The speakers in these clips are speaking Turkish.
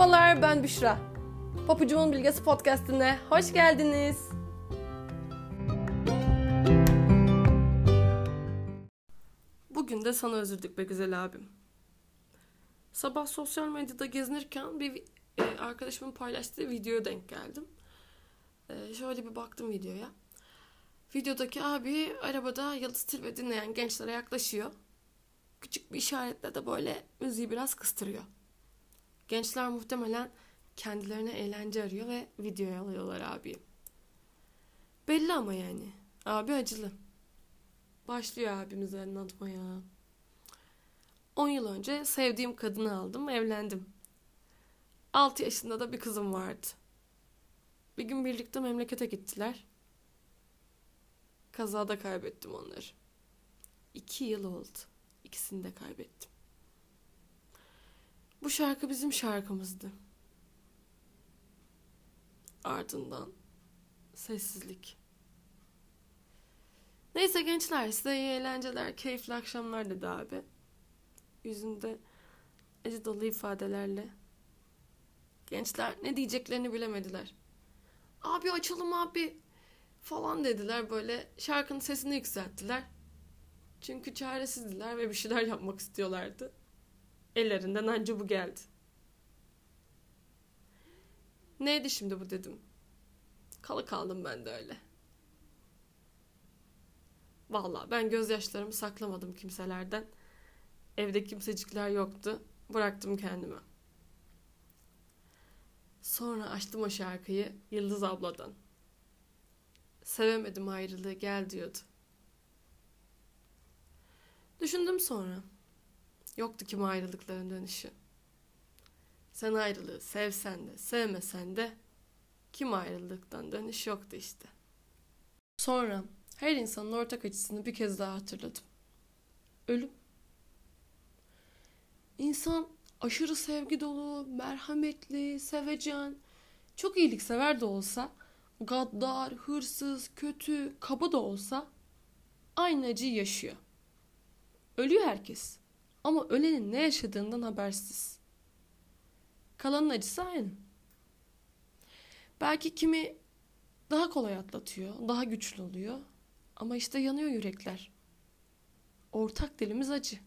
Merhabalar ben Büşra. Papucumun Bilgesi Podcast'ine hoş geldiniz. Bugün de sana özledik be güzel abim. Sabah sosyal medyada gezinirken bir e, arkadaşımın paylaştığı videoya denk geldim. E, şöyle bir baktım videoya. Videodaki abi arabada Yıldız Tilbe dinleyen gençlere yaklaşıyor. Küçük bir işaretle de böyle müziği biraz kıstırıyor. Gençler muhtemelen kendilerine eğlence arıyor ve videoya alıyorlar abi. Belli ama yani. Abi acılı. Başlıyor abimiz anlatmaya. 10 yıl önce sevdiğim kadını aldım, evlendim. 6 yaşında da bir kızım vardı. Bir gün birlikte memlekete gittiler. Kazada kaybettim onları. İki yıl oldu. İkisini de kaybettim. Bu şarkı bizim şarkımızdı. Ardından sessizlik. Neyse gençler size iyi eğlenceler, keyifli akşamlar dedi abi. Yüzünde acı dolu ifadelerle. Gençler ne diyeceklerini bilemediler. Abi açalım abi falan dediler böyle şarkının sesini yükselttiler. Çünkü çaresizdiler ve bir şeyler yapmak istiyorlardı. Ellerinden anca bu geldi. Neydi şimdi bu dedim. Kalı kaldım ben de öyle. Vallahi ben gözyaşlarımı saklamadım kimselerden. Evde kimsecikler yoktu. Bıraktım kendime. Sonra açtım o şarkıyı Yıldız abladan. Sevemedim ayrılığı gel diyordu. Düşündüm sonra. Yoktu kim ayrılıkların dönüşü. Sen ayrılığı sevsen de sevmesen de kim ayrılıktan dönüş yoktu işte. Sonra her insanın ortak acısını bir kez daha hatırladım. Ölüm. İnsan aşırı sevgi dolu, merhametli, sevecen, çok iyiliksever de olsa, gaddar, hırsız, kötü, kaba da olsa aynı acıyı yaşıyor. Ölüyor herkes. Ama ölenin ne yaşadığından habersiz. Kalanın acısı aynı. Belki kimi daha kolay atlatıyor, daha güçlü oluyor. Ama işte yanıyor yürekler. Ortak dilimiz acı.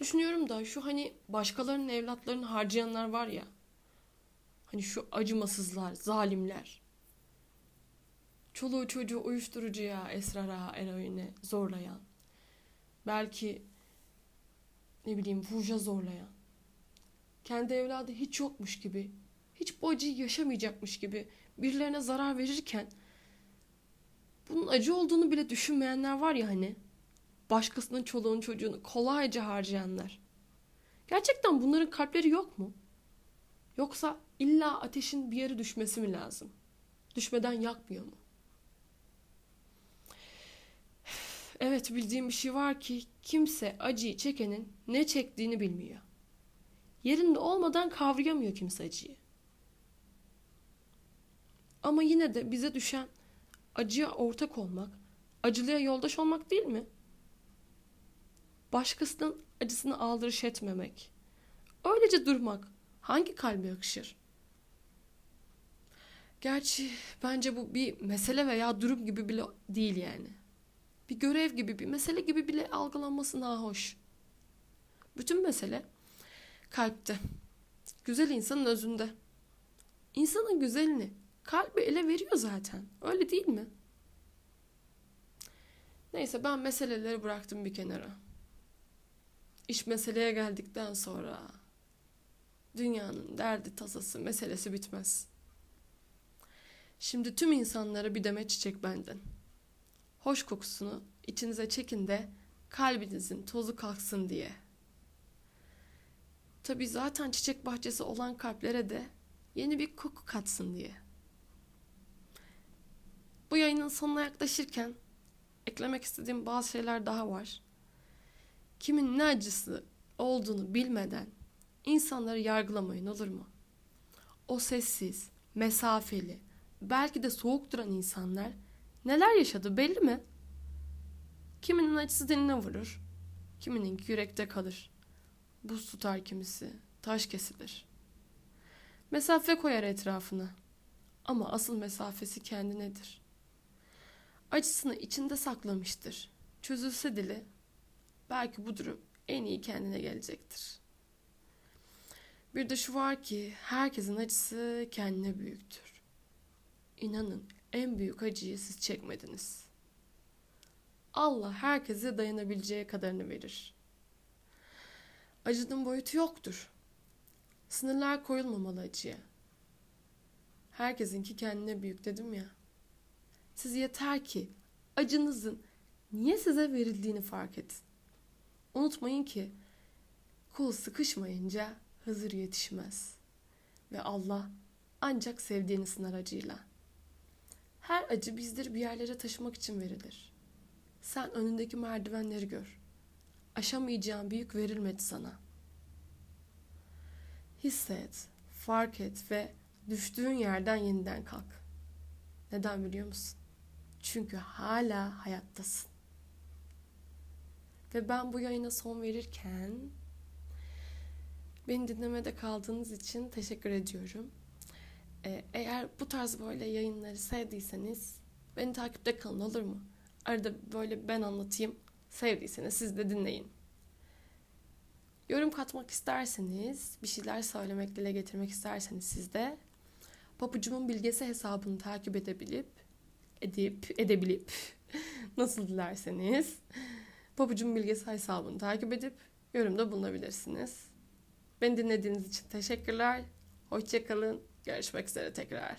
Düşünüyorum da şu hani başkalarının evlatlarını harcayanlar var ya. Hani şu acımasızlar, zalimler. Çoluğu çocuğu uyuşturucuya, esrara, eroine zorlayan. Belki ne bileyim fuja zorlayan. Kendi evladı hiç yokmuş gibi, hiç bu acıyı yaşamayacakmış gibi birilerine zarar verirken bunun acı olduğunu bile düşünmeyenler var ya hani. Başkasının çoluğunu çocuğunu kolayca harcayanlar. Gerçekten bunların kalpleri yok mu? Yoksa illa ateşin bir yere düşmesi mi lazım? Düşmeden yakmıyor mu? Evet bildiğim bir şey var ki kimse acıyı çekenin ne çektiğini bilmiyor. Yerinde olmadan kavrayamıyor kimse acıyı. Ama yine de bize düşen acıya ortak olmak, acılıya yoldaş olmak değil mi? Başkasının acısını aldırış etmemek. Öylece durmak hangi kalbe yakışır? Gerçi bence bu bir mesele veya durum gibi bile değil yani. Bir görev gibi, bir mesele gibi bile algılanması hoş. Bütün mesele kalpte. Güzel insanın özünde. İnsanın güzelini kalbi ele veriyor zaten. Öyle değil mi? Neyse ben meseleleri bıraktım bir kenara. İş meseleye geldikten sonra dünyanın derdi tasası meselesi bitmez. Şimdi tüm insanlara bir demet çiçek benden. Hoş kokusunu içinize çekin de kalbinizin tozu kalksın diye. Tabi zaten çiçek bahçesi olan kalplere de yeni bir koku katsın diye. Bu yayının sonuna yaklaşırken eklemek istediğim bazı şeyler daha var. Kimin ne acısı olduğunu bilmeden insanları yargılamayın olur mu? O sessiz, mesafeli, belki de soğuk duran insanlar neler yaşadı belli mi? Kiminin acısı diline vurur, kiminin yürekte kalır. Buz tutar kimisi, taş kesilir. Mesafe koyar etrafına. Ama asıl mesafesi kendinedir. Acısını içinde saklamıştır. Çözülse dili, belki bu durum en iyi kendine gelecektir. Bir de şu var ki herkesin acısı kendine büyüktür. İnanın en büyük acıyı siz çekmediniz. Allah herkese dayanabileceği kadarını verir. Acının boyutu yoktur. Sınırlar koyulmamalı acıya. Herkesinki kendine büyük dedim ya. Siz yeter ki acınızın niye size verildiğini fark edin. Unutmayın ki kul sıkışmayınca Hızır yetişmez. Ve Allah ancak sevdiğini sınar acıyla. Her acı bizdir bir yerlere taşımak için verilir. Sen önündeki merdivenleri gör. Aşamayacağın büyük verilmedi sana. Hisset, fark et ve düştüğün yerden yeniden kalk. Neden biliyor musun? Çünkü hala hayattasın. Ve ben bu yayına son verirken beni dinlemede kaldığınız için teşekkür ediyorum. Ee, eğer bu tarz böyle yayınları sevdiyseniz beni takipte kalın olur mu? Arada böyle ben anlatayım. Sevdiyseniz siz de dinleyin. Yorum katmak isterseniz, bir şeyler söylemek, dile getirmek isterseniz siz de papucumun bilgesi hesabını takip edebilip edip edebilip nasıl dilerseniz papucumun bilgesi hesabını takip edip yorumda bulunabilirsiniz. Beni dinlediğiniz için teşekkürler. Hoşçakalın. Görüşmek üzere tekrar.